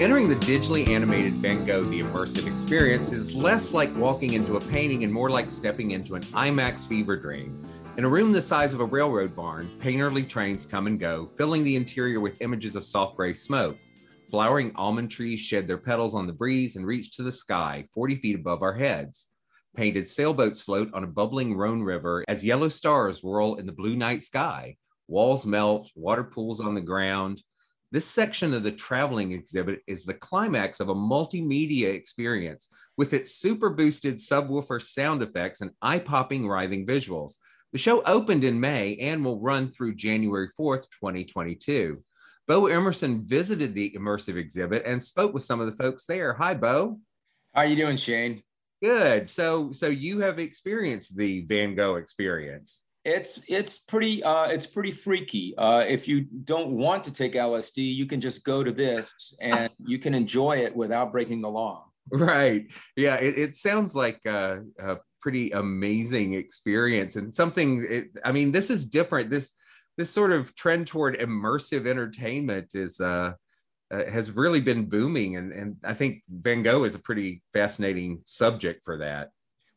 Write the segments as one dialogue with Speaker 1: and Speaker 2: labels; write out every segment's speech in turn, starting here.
Speaker 1: Entering the digitally animated Van Gogh The Immersive Experience is less like walking into a painting and more like stepping into an IMAX fever dream. In a room the size of a railroad barn, painterly trains come and go, filling the interior with images of soft gray smoke. Flowering almond trees shed their petals on the breeze and reach to the sky, 40 feet above our heads. Painted sailboats float on a bubbling Rhone River as yellow stars whirl in the blue night sky. Walls melt, water pools on the ground, this section of the traveling exhibit is the climax of a multimedia experience with its super boosted subwoofer sound effects and eye popping, writhing visuals. The show opened in May and will run through January 4th, 2022. Bo Emerson visited the immersive exhibit and spoke with some of the folks there. Hi, Bo.
Speaker 2: How are you doing, Shane?
Speaker 1: Good. So, so you have experienced the Van Gogh experience.
Speaker 2: It's it's pretty uh, it's pretty freaky. Uh, if you don't want to take LSD, you can just go to this and you can enjoy it without breaking the law.
Speaker 1: Right. Yeah. It, it sounds like a, a, pretty amazing experience and something. It, I mean, this is different. This this sort of trend toward immersive entertainment is uh, uh, has really been booming, and and I think Van Gogh is a pretty fascinating subject for that.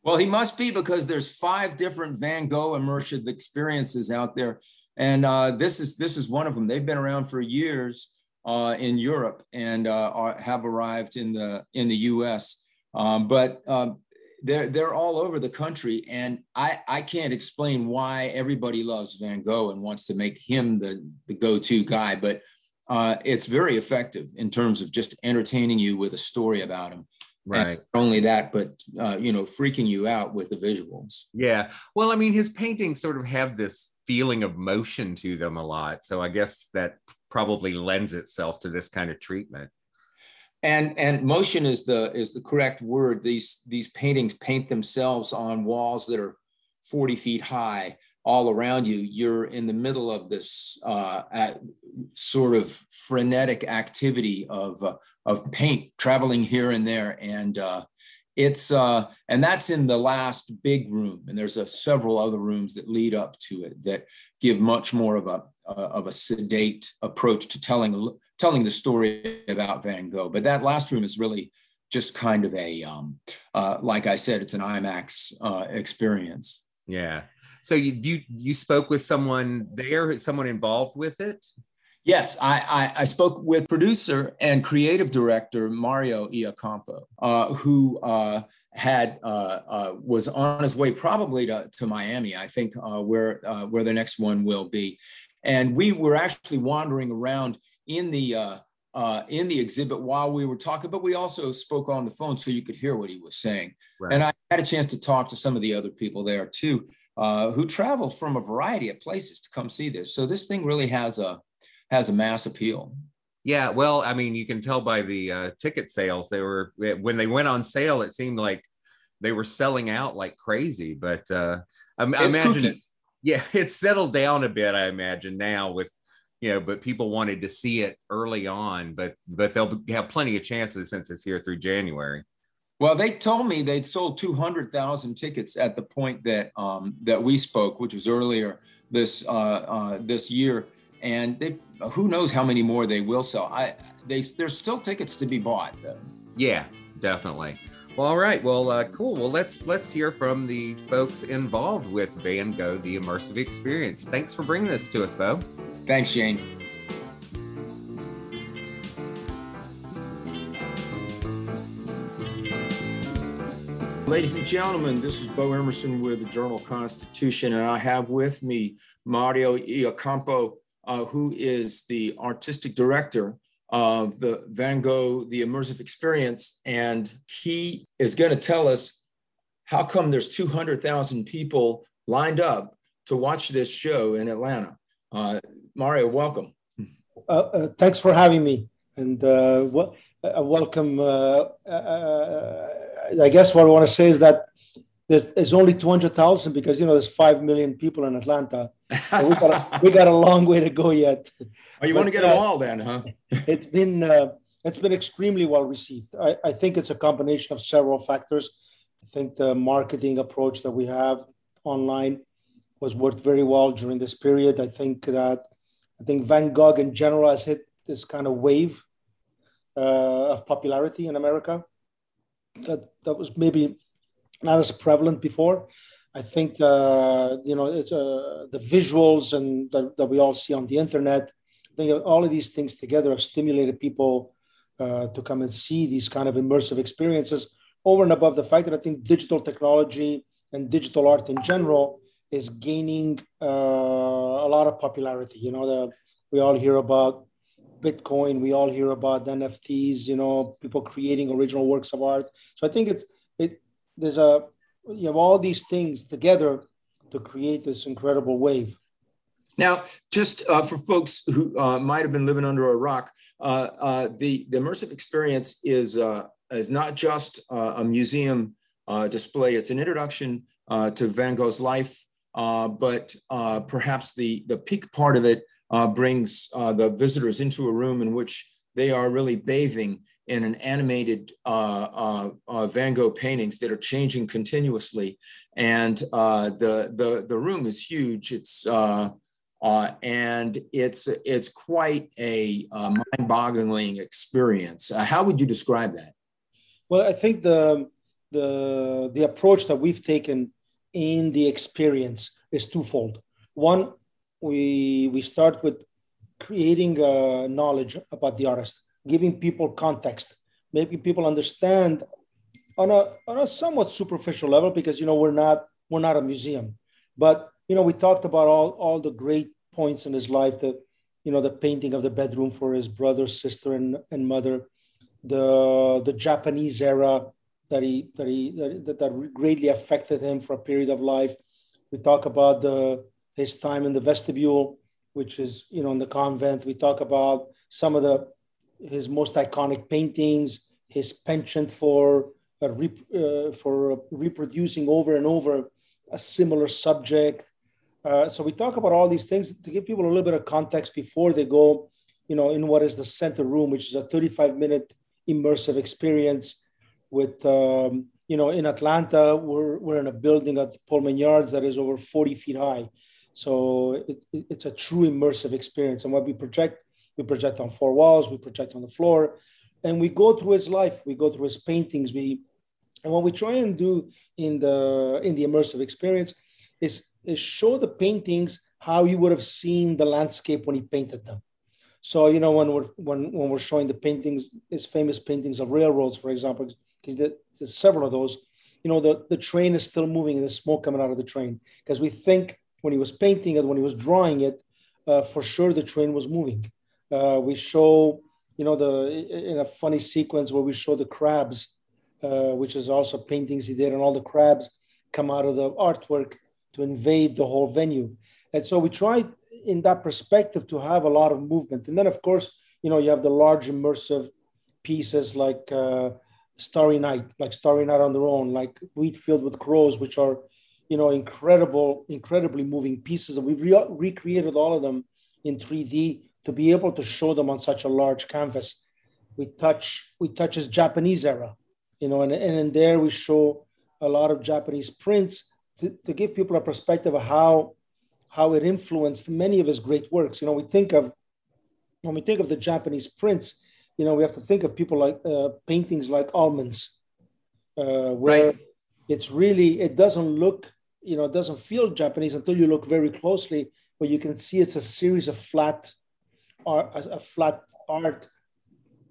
Speaker 2: Well, he must be because there's five different Van Gogh immersive experiences out there, and uh, this is this is one of them. They've been around for years uh, in Europe and uh, are, have arrived in the in the U.S. Um, but um, they're they're all over the country, and I I can't explain why everybody loves Van Gogh and wants to make him the the go-to guy, but uh, it's very effective in terms of just entertaining you with a story about him.
Speaker 1: Right.
Speaker 2: Only that, but uh, you know, freaking you out with the visuals.
Speaker 1: Yeah. Well, I mean, his paintings sort of have this feeling of motion to them a lot, so I guess that probably lends itself to this kind of treatment.
Speaker 2: And and motion is the is the correct word. These these paintings paint themselves on walls that are 40 feet high all around you, you're in the middle of this uh, sort of frenetic activity of, uh, of paint traveling here and there. And uh, it's, uh, and that's in the last big room. And there's a, several other rooms that lead up to it that give much more of a, of a sedate approach to telling, telling the story about Van Gogh. But that last room is really just kind of a, um, uh, like I said, it's an IMAX uh, experience.
Speaker 1: Yeah. So you you you spoke with someone there, someone involved with it?
Speaker 2: Yes, I, I, I, spoke with producer and creative director Mario Iacampo, uh, who uh, had uh, uh was on his way probably to, to Miami, I think, uh, where uh, where the next one will be. And we were actually wandering around in the uh, in the exhibit while we were talking, but we also spoke on the phone so you could hear what he was saying. Right. And I had a chance to talk to some of the other people there too, uh, who traveled from a variety of places to come see this. So this thing really has a has a mass appeal.
Speaker 1: Yeah, well, I mean, you can tell by the uh, ticket sales. They were when they went on sale. It seemed like they were selling out like crazy. But uh, I, I imagine it's yeah, it's settled down a bit. I imagine now with you know, but people wanted to see it early on. But but they'll have plenty of chances since it's here through January.
Speaker 2: Well, they told me they'd sold 200,000 tickets at the point that um, that we spoke, which was earlier this uh, uh, this year, and they who knows how many more they will sell. I they there's still tickets to be bought. Though.
Speaker 1: Yeah, definitely. Well, all right. Well, uh, cool. Well, let's let's hear from the folks involved with Van Gogh: The Immersive Experience. Thanks for bringing this to us, Bo.
Speaker 2: Thanks, Jane. Ladies and gentlemen, this is Bo Emerson with the Journal Constitution, and I have with me Mario Iacampo, uh, who is the artistic director of the Van Gogh, the immersive experience. And he is going to tell us how come there's 200,000 people lined up to watch this show in Atlanta. Uh, Mario, welcome.
Speaker 3: Uh, uh thanks for having me. And uh, well, uh, welcome. I guess what I want to say is that there's, there's only 200,000 because, you know, there's 5 million people in Atlanta. So we, got a, we got a long way to go yet.
Speaker 2: Oh, you but, want to get them uh, all then, huh?
Speaker 3: it's been, uh, it's been extremely well received. I, I think it's a combination of several factors. I think the marketing approach that we have online was worked very well during this period. I think that I think Van Gogh in general has hit this kind of wave uh, of popularity in America that that was maybe not as prevalent before. I think uh, you know it's uh, the visuals and that, that, we all see on the internet. I think all of these things together have stimulated people uh, to come and see these kind of immersive experiences. Over and above the fact that I think digital technology and digital art in general is gaining uh, a lot of popularity. You know, the, we all hear about Bitcoin, we all hear about NFTs. You know, people creating original works of art. So I think it's it. There's a you have all these things together to create this incredible wave.
Speaker 2: Now, just uh, for folks who uh, might have been living under a rock, uh, uh the, the immersive experience is, uh, is not just uh, a museum display, it's an introduction to Van Gogh's life, but perhaps the, the peak part of it brings the visitors into a room in which they are really bathing in an animated uh, uh, uh, Van Gogh paintings that are changing continuously, and uh, the the the room is huge. It's uh, uh, and it's it's quite a mind-boggling experience. how would you describe that?
Speaker 3: Well, I think the the the approach that we've taken in the experience is twofold. One, we we start with creating uh, knowledge about the artist giving people context, making people understand on a on a somewhat superficial level because you know we're not we're not a museum, but you know we talked about all all the great points in his life that you know the painting of the bedroom for his brother, sister, and, and mother, the the Japanese era that he that he that, that greatly affected him for a period of life. We talk about the his time in the vestibule, which is you know in the convent. We talk about some of the his most iconic paintings, his penchant for uh, for reproducing over and over a similar subject. Uh, so we talk about all these things to give people a little bit of context before they go, you know, in what is the center room, which is a 35 minute immersive experience with, um, you know, in Atlanta, we're, we're in a building at Pullman Yards that is over 40 feet high. So it, it, it's a true immersive experience. And what we project we project on four walls, we project on the floor, and we go through his life. We go through his paintings. We and what we try and do in the in the immersive experience is is show the paintings how you would have seen the landscape when he painted them. So you know when we're when when we're showing the paintings, his famous paintings of railroads, for example, because there's several of those. You know the the train is still moving and the smoke coming out of the train because we think when he was painting it, when he was drawing it, uh, for sure the train was moving. Uh, we show you know, the in a funny sequence where we show the crabs, uh, which is also paintings he did, and all the crabs come out of the artwork to invade the whole venue. And so we tried in that perspective to have a lot of movement. And then, of course, you know, you have the large immersive pieces like uh, Starry Night, like Starry Night on their own, like Wheat Field with Crows, which are, you know, incredible, incredibly moving pieces. And we've re- recreated all of them in 3D to be able to show them on such a large canvas. We touch, we touch his Japanese era, you know, and, and in there we show a lot of Japanese prints to, to give people a perspective of how how it influenced many of his great works. You know, we think of when we think of the Japanese prints, you know, we have to think of people like uh, paintings like Allman's, uh, where right. it's really it doesn't look, you know, it doesn't feel Japanese until you look very closely, where you can see it's a series of flat art, a, flat art,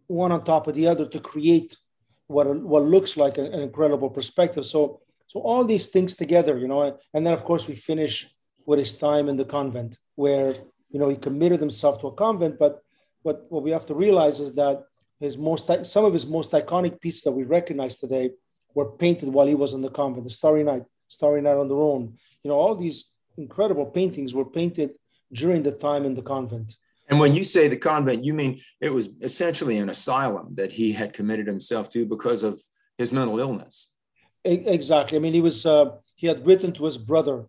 Speaker 3: one on top of the other to create what what looks like an, an incredible perspective. So so all these things together, you know, and then of course we finish with his time in the convent, where you know he committed himself to a convent. But what what we have to realize is that his most some of his most iconic pieces that we recognize today were painted while he was in the convent. The Starry Night, Starry Night on the Rhone, you know, all these incredible paintings were painted during the time in the convent.
Speaker 2: And when you say the convent, you mean it was essentially an asylum that he had committed himself to because of his mental illness.
Speaker 3: Exactly. I mean, he was uh, he had written to his brother,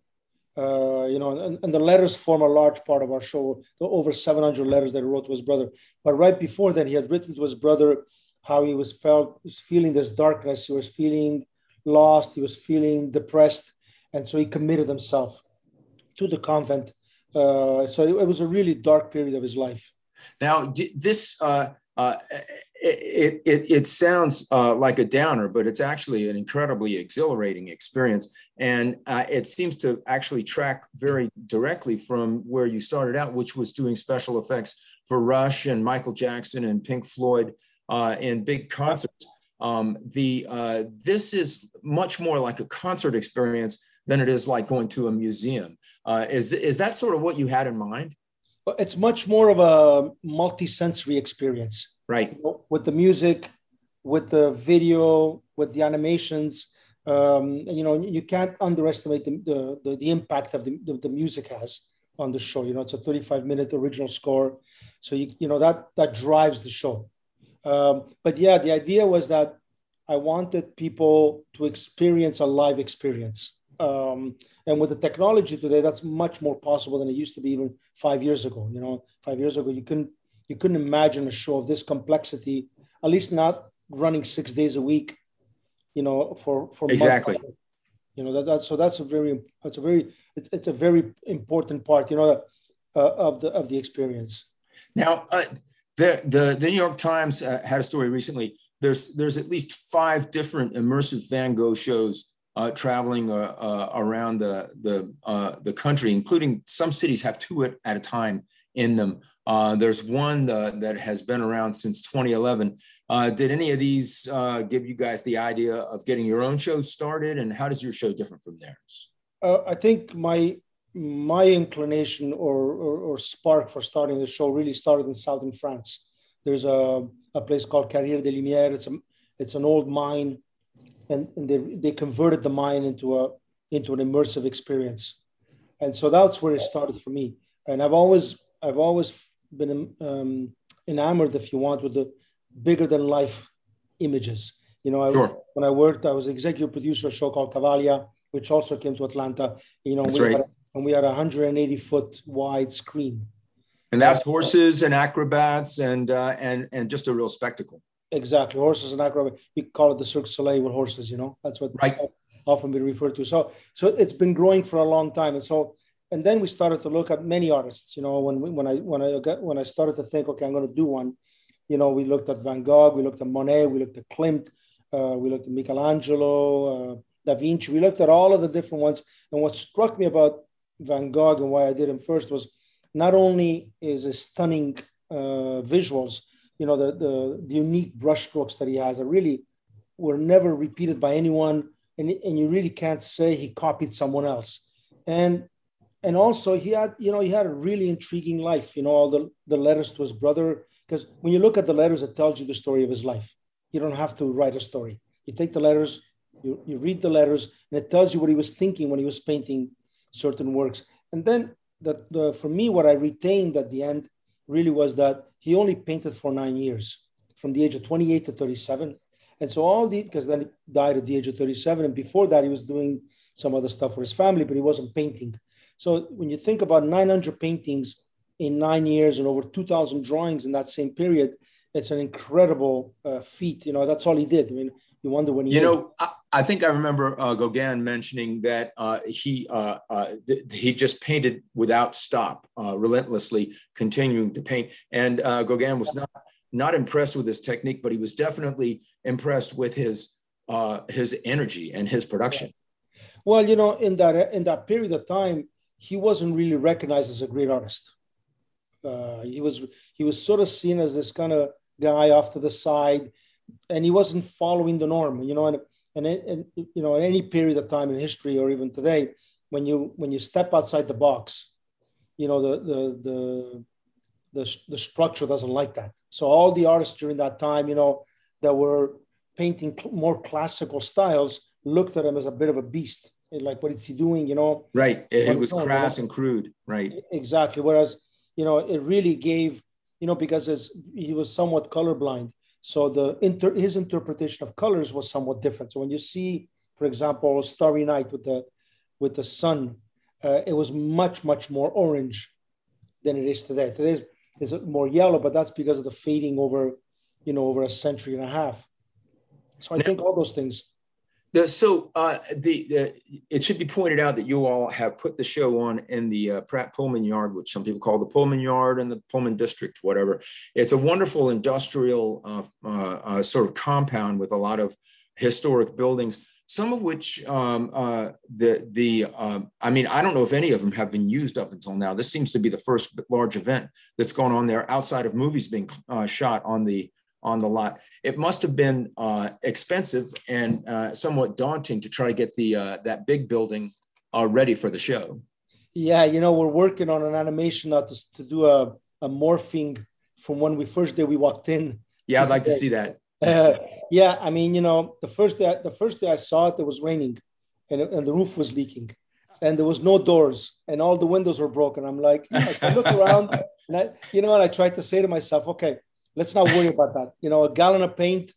Speaker 3: uh, you know, and, and, the letters form a large part of our show. The over 700 letters that he wrote to his brother. But right before that, he had written to his brother how he was felt, he was feeling this darkness. He was feeling lost. He was feeling depressed, and so he committed himself to the convent. Uh, so it, it, was a really dark period of his life.
Speaker 2: Now, this uh, uh, it, it, it, sounds uh, like a downer, but it's actually an incredibly exhilarating experience. And uh, it seems to actually track very directly from where you started out, which was doing special effects for Rush and Michael Jackson and Pink Floyd uh, in big concerts. Um, the uh, this is much more like a concert experience than it is like going to a museum. Uh, is is that sort of what you had in mind?
Speaker 3: It's much more of a multi-sensory experience.
Speaker 2: Right.
Speaker 3: With the music with the video with the animations um, you know you can't underestimate the, the, the, the impact of the, the, the, music has on the show. You know it's a 35 minute original score. So you, you know that that drives the show um, but yeah the idea was that i wanted people to experience a live experience um, and with the technology today that's much more possible than it used to be even five years ago you know five years ago you couldn't you couldn't imagine a show of this complexity, at least not running six days a week, you know, for for
Speaker 2: exactly.
Speaker 3: Months. You know that, that so that's a very it's a very it's, it's a very important part, you know, uh, of the of the experience.
Speaker 2: Now, uh, the the the New York Times uh, had a story recently. There's there's at least five different immersive Van Gogh shows uh, traveling uh, uh, around the the uh, the country, including some cities have two at, at a time in them. There's one that has been around since 2011. Uh, did any of these give you guys the idea of getting your own show started, and how does your show different from theirs?
Speaker 3: I think my my inclination or, or, or, spark for starting the show really started in southern France. There's a, a place called Carrière des Lumières. It's a it's an old mine, and, and they, they converted the mine into a into an immersive experience, and so that's where it started for me. And I've always I've always been um, enamored, if you want, with the bigger than life images. You know, I, sure. when I worked, I was executive producer of a show called Cavalia, which also came to Atlanta. You know,
Speaker 2: That's we right.
Speaker 3: had, and we had a 180 foot wide screen.
Speaker 2: And that's horses and acrobats and uh, and and just a real spectacle.
Speaker 3: Exactly, horses and acrobats. We call it the Cirque Soleil with horses. You know, that's what
Speaker 2: right.
Speaker 3: often be referred to. So so it's been growing for a long time, and so and then we started to look at many artists. You know, when we, when I when I got when I started to think, okay, I'm going to do one. You know, we looked at Van Gogh, we looked at Monet, we looked at Klimt, uh, we looked at Michelangelo, uh, Da Vinci. We looked at all of the different ones. And what struck me about Van Gogh and why I did him first was not only is a stunning uh, visuals, you know, the, the, the unique brushstrokes that he has are really were never repeated by anyone, and, and you really can't say he copied someone else. And and also he had you know he had a really intriguing life you know all the, the letters to his brother because when you look at the letters, it tells you the story of his life. You don't have to write a story. You take the letters, you, you read the letters, and it tells you what he was thinking when he was painting certain works. And then the, the, for me, what I retained at the end really was that he only painted for nine years, from the age of 28 to 37. And so all the, because then he died at the age of 37. And before that, he was doing some other stuff for his family, but he wasn't painting. So when you think about 900 paintings in nine years and over 2,000 drawings in that same period, it's an incredible uh, feat. You know, that's all he did. I mean, you wonder when he.
Speaker 2: You know, I, I, think I remember uh, Gauguin mentioning that uh, he uh, uh he just painted without stop, uh, relentlessly continuing to paint. And uh, Gauguin was not not impressed with his technique, but he was definitely impressed with his his energy and his production.
Speaker 3: Well, you know, in that in that period of time, he wasn't really recognized as a great artist. he was he was sort of seen as this kind of guy off to the side and he wasn't following the norm, you know, and, and, and you know, at any period of time in history or even today, when you when you step outside the box, you know, the the the the, the structure doesn't like that. So all the artists during that time, you know, that were painting more classical styles looked at him as a bit of a beast. Like, what is he doing? You know,
Speaker 2: right? It, it was crass and crude, right?
Speaker 3: Exactly. Whereas, you know, it really gave, you know, because as he was somewhat colorblind, so the inter, his interpretation of colors was somewhat different. So when you see, for example, Starry Night with the with the sun, uh, it was much much more orange than it is today. Today is, is more yellow, but that's because of the fading over, you know, over a century and a half. So I now, think all those things
Speaker 2: the, so uh, the, the, it should be pointed out that you all have put the show on in the uh, Pratt Pullman Yard, which some people call the Pullman Yard and the Pullman District, whatever. It's a wonderful industrial uh, uh, uh sort of compound with a lot of historic buildings, some of which um, uh, the the um, I mean I don't know if any of them have been used up until now. This seems to be the first large event that's gone on there outside of movies being shot on the on the lot. It must have been uh, expensive and uh, somewhat daunting to try to get the uh, that big building uh, ready for the show.
Speaker 3: Yeah, you know, we're working on an animation now to, to do a, a morphing from when we first day we walked in.
Speaker 2: Yeah, I'd like to see that.
Speaker 3: Uh, yeah, I mean, you know, the first day the first day I saw it, it was raining, and, and the roof was leaking, and there was no doors, and all the windows were broken. I'm like, I look around, and I, you know, and I tried to say to myself, okay, let's not worry about that. You know, a gallon of paint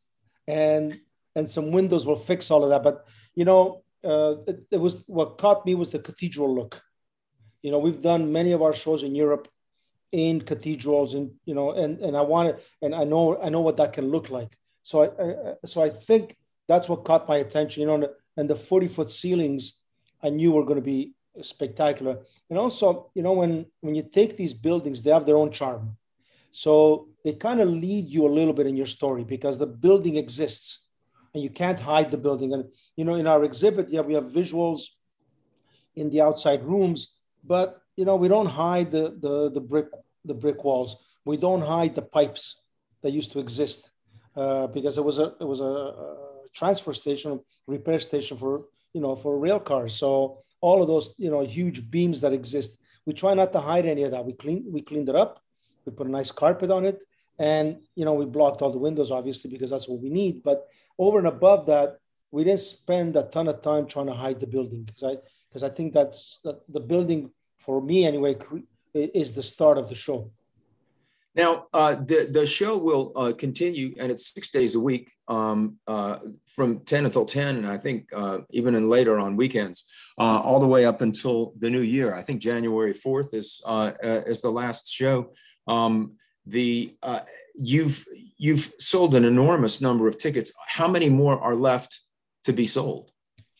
Speaker 3: and and some windows will fix all of that. But you know, uh, it, it, was what caught me was the cathedral look. You know, we've done many of our shows in Europe in cathedrals, and you know, and and I want to, and I know I know what that can look like. So I, I so I think that's what caught my attention. You know, and the, and the forty foot ceilings, I knew were going to be spectacular. And also, you know, when when you take these buildings, they have their own charm. So they kind of lead you a little bit in your story because the building exists and you can't hide the building. And, you know, in our exhibit, yeah, we have visuals in the outside rooms, but, you know, we don't hide the, the, the brick, the brick walls. We don't hide the pipes that used to exist uh, because it was a, it was a, a transfer station, repair station for, you know, for rail cars. So all of those, you know, huge beams that exist, we try not to hide any of that. We clean, we cleaned it up we put a nice carpet on it, and you know we blocked all the windows obviously because that's what we need. But over and above that, we didn't spend a ton of time trying to hide the building because I because I think that's that the building for me anyway is the start of the show.
Speaker 2: Now, uh, the, the show will uh, continue, and it's six days a week um, uh, from 10 until 10, and I think uh, even in later on weekends, uh, all the way up until the new year. I think January 4th is, uh, is the last show. Um, the uh, you've you've sold an enormous number of tickets. How many more are left to be sold?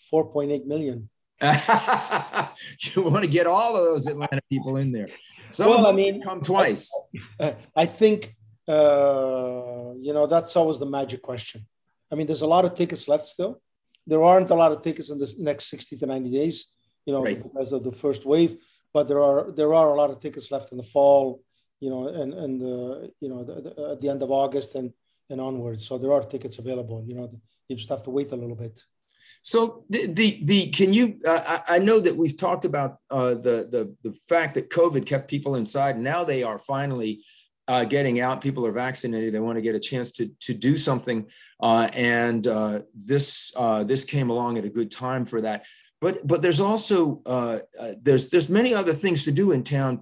Speaker 3: Four point eight million.
Speaker 2: you want to get all of those Atlanta people in there. Some well, I mean, come twice.
Speaker 3: I, I think uh, you know that's always the magic question. I mean, there's a lot of tickets left still. There aren't a lot of tickets in the next 60 to 90 days, you know, right. because of the first wave. But there are there are a lot of tickets left in the fall you know, and and uh, you know, the, the, at the end of August and and onwards. So there are tickets available. You know, you just have to wait a little bit.
Speaker 2: So the the, the can you? Uh, I know that we've talked about uh, the the the fact that COVID kept people inside. Now they are finally uh, getting out. People are vaccinated. They want to get a chance to to do something, uh, and uh, this uh, this came along at a good time for that. But but there's also uh, uh, there's there's many other things to do in town,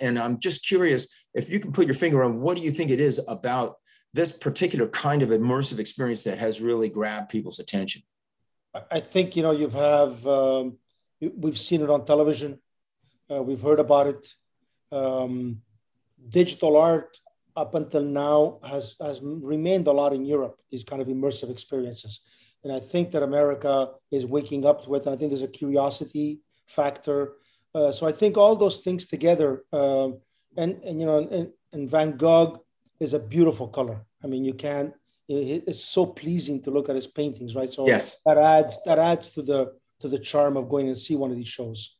Speaker 2: and I'm just curious if you can put your finger on what do you think it is about this particular kind of immersive experience that has really grabbed people's attention.
Speaker 3: I think you know you've have um, we've seen it on television, we've heard about it. Um, digital art up until now has has remained a lot in Europe. These kind of immersive experiences, and I think that America is waking up to it. And I think there's a curiosity factor. Uh, so I think all those things together, uh, and and you know, and, and, Van Gogh is a beautiful color. I mean, you can't. It's so pleasing to look at his paintings, right? So
Speaker 2: yes.
Speaker 3: that adds that adds to the to the charm of going and see one of these shows.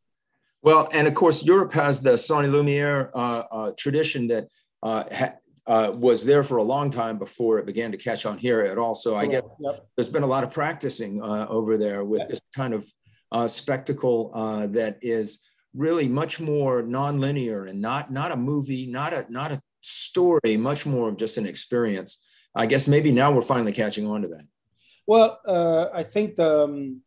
Speaker 2: Well, and of course, Europe has the son et lumière uh, uh, tradition that uh, ha- uh, was there for a long time before it began to catch on here at all. So I guess yep. there's been a lot of practicing uh, over there with this kind of uh, spectacle that is really much more nonlinear and not not a movie, not a not a story, much more of just an experience. I guess maybe now we're finally catching on to that.
Speaker 3: Well, I think the, um,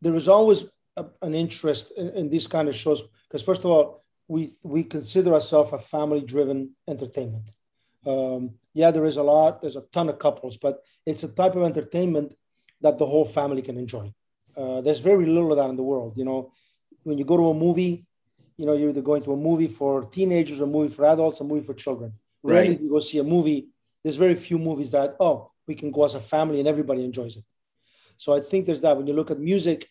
Speaker 3: there was always a, an interest in, in these kind of shows because first of all we we consider ourselves a family driven entertainment um, yeah there is a lot. There's a ton of couples but it's a type of entertainment that the whole family can enjoy. Uh, there's very little of that in the world you know. When you go to a movie you know you're either going to a movie for teenagers a movie for adults a movie for children. Right. Rarely you go see a movie there's very few movies that oh we can go as a family and everybody enjoys it. So i think there's that. When you look at music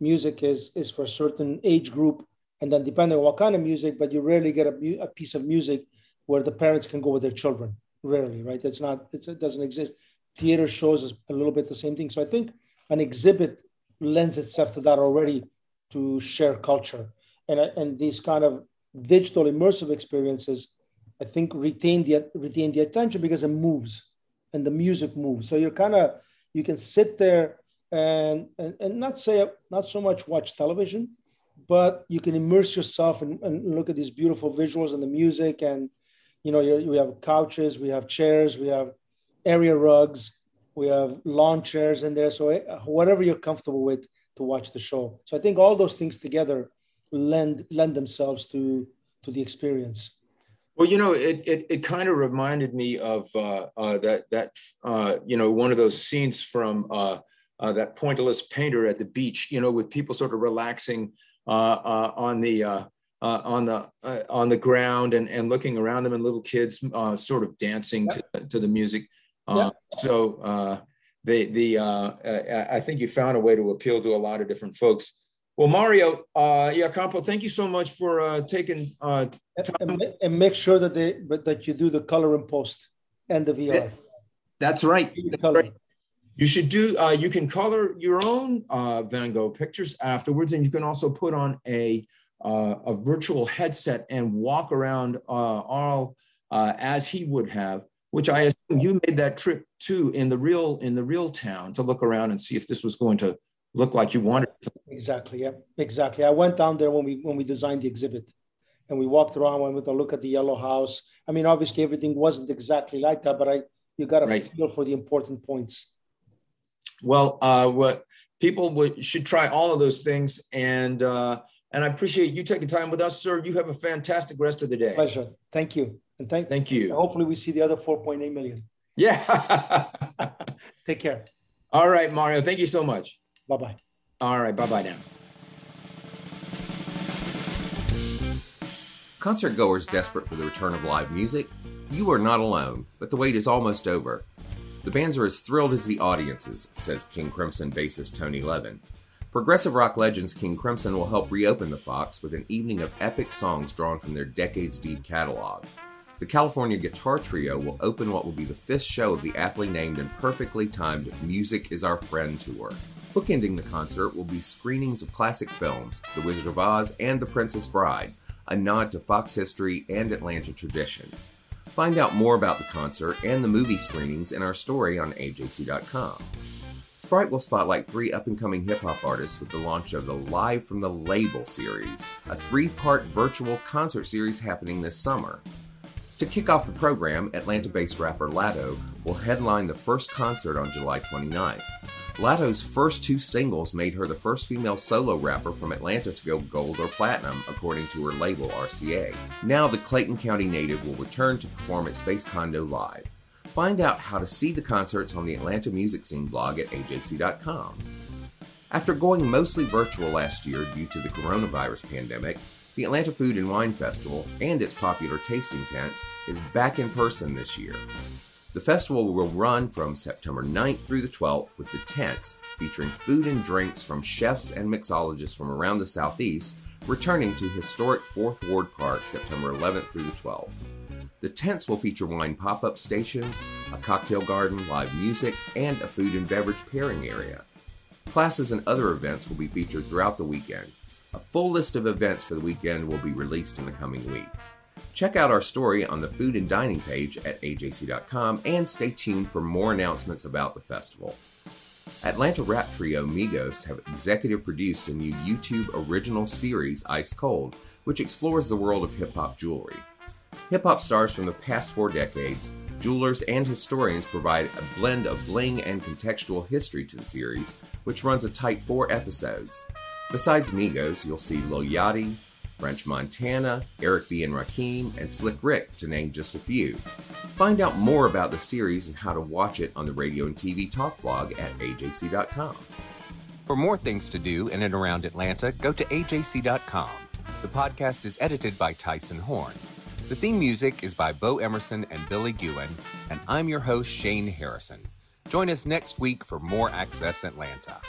Speaker 3: music is is for a certain age group. And then depending on what kind of music but you rarely get a, a piece of music where the parents can go with their children rarely right? It's not it doesn't exist. Theater shows is a little bit the same thing. So i think an exhibit lends itself to that already to share culture. And and these kind of digital immersive experiences i think retain the retain the attention because it moves and the music moves. So you're kind of you can sit there and, and, and not say not so much watch television, but you can immerse yourself and, and look at these beautiful visuals and the music. And you know, we have couches, we have chairs, we have area rugs, we have lawn chairs in there. So eh, whatever you're comfortable with to watch the show. So I think all those things together lend lend themselves to to the experience.
Speaker 2: Well, you know, it it, it kind of reminded me of uh, uh, that that uh, you know one of those scenes from uh, uh, that pointillist painter at the beach, you know, with people sort of relaxing uh, uh, on the uh, uh, on the uh, on the ground and, and looking around them, and little kids sort of dancing to, to the music. Yeah. So the the I think you found a way to appeal to a lot of different folks. Well, Mario uh, Iacampo, thank you so much for taking
Speaker 3: time. And, and, make sure that they but that you do the color and post and the VR.
Speaker 2: That's right. That's right. You should do, uh, you can color your own uh, Van Gogh pictures afterwards, and you can also put on a, uh, a virtual headset and walk around uh, Arles uh, as he would have, which I assume you made that trip too in the real in the real town to look around and see if this was going to look like you wanted.
Speaker 3: Exactly. Yeah, exactly. I went down there when we when we designed the exhibit and we walked around, went with a look at the yellow house. I mean, obviously everything wasn't exactly like that, but I you got a right. feel for the important points.
Speaker 2: Well, uh, what people would, should try all of those things, and uh, and I appreciate you taking time with us, sir. You have a fantastic rest of the day.
Speaker 3: Pleasure. Thank you, and thank
Speaker 2: thank you.
Speaker 3: Hopefully, we see the other 4.8 million.
Speaker 2: Yeah.
Speaker 3: Take care.
Speaker 2: All right, Mario. Thank you so much.
Speaker 3: Bye bye.
Speaker 2: All right. Bye bye now.
Speaker 1: Concert goers desperate for the return of live music, you are not alone, but the wait is almost over. The bands are as thrilled as the audiences, says King Crimson bassist Tony Levin. Progressive rock legends King Crimson will help reopen the Fox with an evening of epic songs drawn from their decades deep catalog. The California Guitar Trio will open what will be the fifth show of the aptly named and perfectly timed Music is Our Friend tour. Bookending the concert will be screenings of classic films, The Wizard of Oz and The Princess Bride, a nod to Fox history and Atlanta tradition. Find out more about the concert and the movie screenings in our story on AJC.com. Sprite will spotlight three up and coming hip hop artists with the launch of the Live from the Label series, a three part virtual concert series happening this summer. To kick off the program, Atlanta based rapper Latto will headline the first concert on July 29th. Latto's first two singles made her the first female solo rapper from Atlanta to go gold or platinum, according to her label RCA. Now, the Clayton County native will return to perform at Space Condo Live. Find out how to see the concerts on the Atlanta Music Scene blog at ajc.com. After going mostly virtual last year due to the coronavirus pandemic, the Atlanta Food and Wine Festival and its popular tasting tents is back in person this year. The festival will run from September 9th through the 12th with the tents featuring food and drinks from chefs and mixologists from around the Southeast, returning to historic 4th Ward Park September 11th through the 12th. The tents will feature wine pop up stations, a cocktail garden, live music, and a food and beverage pairing area. Classes and other events will be featured throughout the weekend. A full list of events for the weekend will be released in the coming weeks. Check out our story on the food and dining page at ajc.com and stay tuned for more announcements about the festival. Atlanta rap trio Migos have executive produced a new YouTube original series, Ice Cold, which explores the world of hip hop jewelry. Hip hop stars from the past four decades, jewelers, and historians provide a blend of bling and contextual history to the series, which runs a tight four episodes. Besides Migos, you'll see Lil Yachty, French Montana, Eric B. and Rakim, and Slick Rick, to name just a few. Find out more about the series and how to watch it on the radio and TV talk blog at ajc.com.
Speaker 4: For more things to do in and around Atlanta, go to ajc.com. The podcast is edited by Tyson Horn. The theme music is by Bo Emerson and Billy Gewen, and I'm your host, Shane Harrison. Join us next week for more Access Atlanta.